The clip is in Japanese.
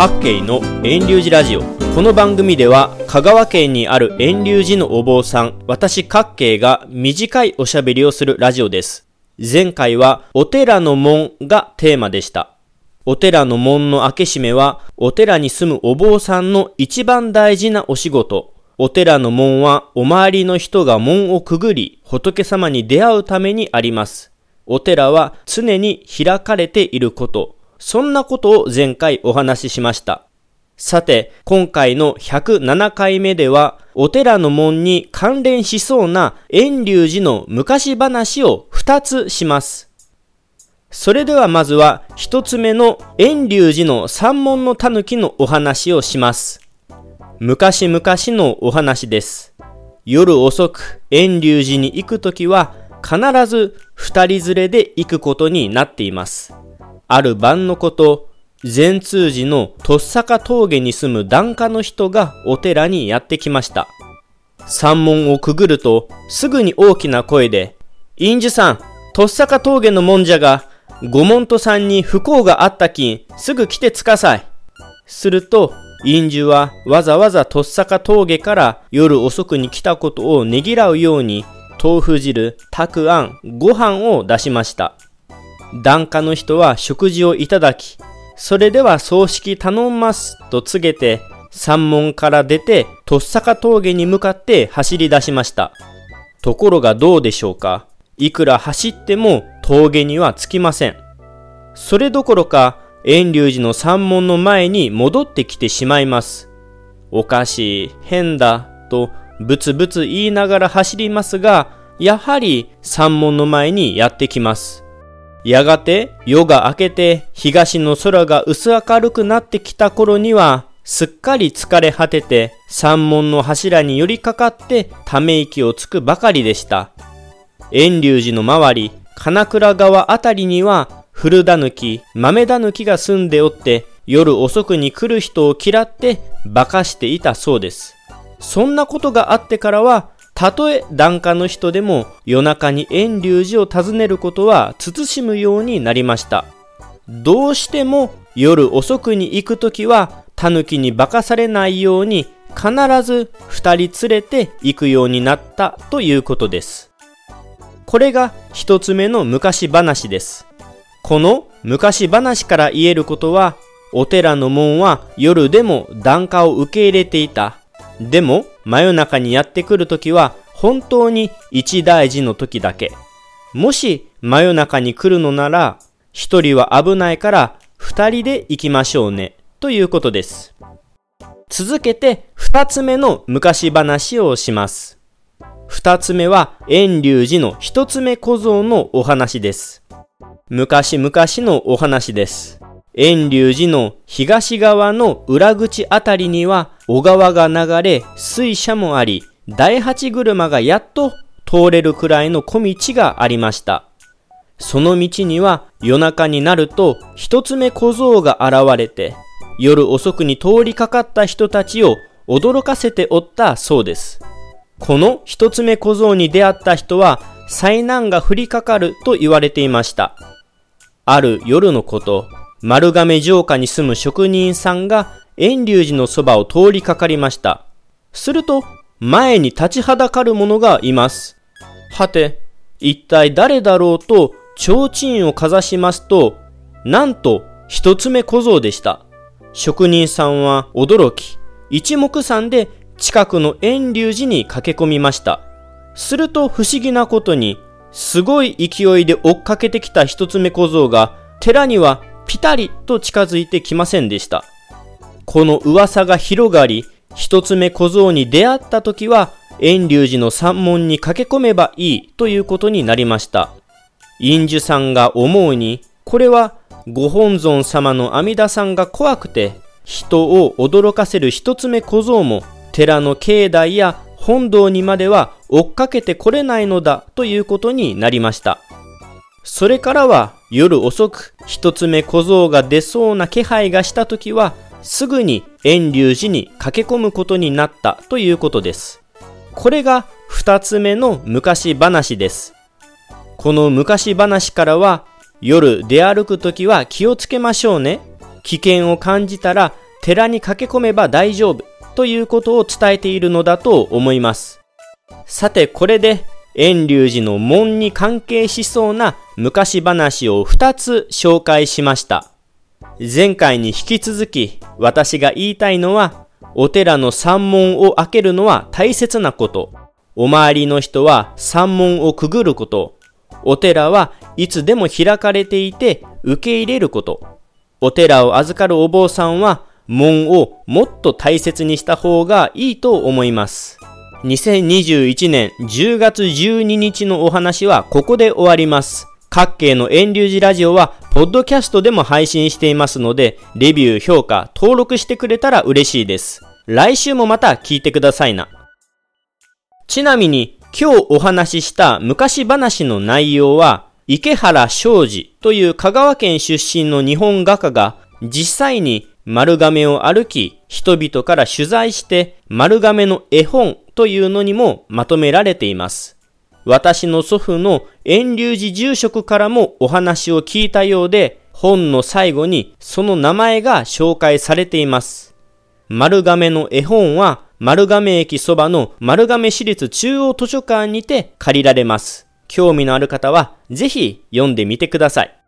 各県の遠流寺ラジオ。この番組では香川県にある遠流寺のお坊さん私各慶が短いおしゃべりをするラジオです。前回はお寺の門がテーマでした。お寺の門の開け閉めはお寺に住むお坊さんの一番大事なお仕事。お寺の門はお周りの人が門をくぐり仏様に出会うためにあります。お寺は常に開かれていること。そんなことを前回お話ししました。さて、今回の107回目では、お寺の門に関連しそうな遠隆寺の昔話を2つします。それではまずは1つ目の遠隆寺の三門の狸のお話をします。昔々のお話です。夜遅く遠隆寺に行くときは必ず二人連れで行くことになっています。ある晩のこと、善通寺のとっさか峠に住む檀家の人がお寺にやってきました。山門をくぐると、すぐに大きな声で、院主さん、とっさか峠のもんじゃが、ご門徒さんに不幸があったきん、すぐ来てつかさい。すると、院主はわざわざとっさか峠から夜遅くに来たことをねぎらうように、豆腐汁、たくあん、ご飯を出しました。檀家の人は食事をいただき、それでは葬式頼んますと告げて、山門から出て、とっさか峠に向かって走り出しました。ところがどうでしょうかいくら走っても峠には着きません。それどころか、遠隆寺の山門の前に戻ってきてしまいます。おかしい、変だ、とブツブツ言いながら走りますが、やはり山門の前にやってきます。やがて夜が明けて東の空が薄明るくなってきた頃にはすっかり疲れ果てて山門の柱に寄りかかってため息をつくばかりでした。遠隆寺の周り、金倉川あたりには古田抜き、豆田抜きが住んでおって夜遅くに来る人を嫌って馬鹿していたそうです。そんなことがあってからはたとえ檀家の人でも夜中に遠隆寺を訪ねることは慎むようになりました。どうしても夜遅くに行くときは狸に化かされないように必ず二人連れて行くようになったということです。これが一つ目の昔話です。この昔話から言えることは、お寺の門は夜でも檀家を受け入れていた。でも、真夜中にやってくるときは、本当に一大事の時だけ。もし、真夜中に来るのなら、一人は危ないから、二人で行きましょうね。ということです。続けて、二つ目の昔話をします。二つ目は、遠隆寺の一つ目小僧のお話です。昔々のお話です。遠隆寺の東側の裏口あたりには小川が流れ水車もあり大八車がやっと通れるくらいの小道がありました。その道には夜中になると一つ目小僧が現れて夜遅くに通りかかった人たちを驚かせておったそうです。この一つ目小僧に出会った人は災難が降りかかると言われていました。ある夜のこと丸亀城下に住む職人さんが遠隆寺のそばを通りかかりました。すると、前に立ちはだかる者がいます。はて、一体誰だろうと、提灯をかざしますと、なんと、一つ目小僧でした。職人さんは驚き、一目散で近くの遠隆寺に駆け込みました。すると不思議なことに、すごい勢いで追っかけてきた一つ目小僧が、寺にはピタリと近づいてきませんでした。この噂が広がり、一つ目小僧に出会った時は、遠隆寺の山門に駆け込めばいいということになりました。院主さんが思うに、これはご本尊様の阿弥陀さんが怖くて、人を驚かせる一つ目小僧も、寺の境内や本堂にまでは追っかけてこれないのだということになりました。それからは夜遅く一つ目小僧が出そうな気配がした時はすぐに遠隆寺に駆け込むことになったということです。これが二つ目の昔話です。この昔話からは夜出歩く時は気をつけましょうね。危険を感じたら寺に駆け込めば大丈夫ということを伝えているのだと思います。さてこれで遠隆寺の門に関係しそうな昔話を2つ紹介しました。前回に引き続き私が言いたいのはお寺の山門を開けるのは大切なこと。お周りの人は山門をくぐること。お寺はいつでも開かれていて受け入れること。お寺を預かるお坊さんは門をもっと大切にした方がいいと思います。2021年10月12日のお話はここで終わります。各系の遠流寺ラジオは、ポッドキャストでも配信していますので、レビュー、評価、登録してくれたら嬉しいです。来週もまた聞いてくださいな。ちなみに、今日お話しした昔話の内容は、池原昌司という香川県出身の日本画家が実際に丸亀を歩き、人々から取材して丸亀の絵本というのにもまとめられています。私の祖父の遠流寺住職からもお話を聞いたようで、本の最後にその名前が紹介されています。丸亀の絵本は丸亀駅そばの丸亀市立中央図書館にて借りられます。興味のある方はぜひ読んでみてください。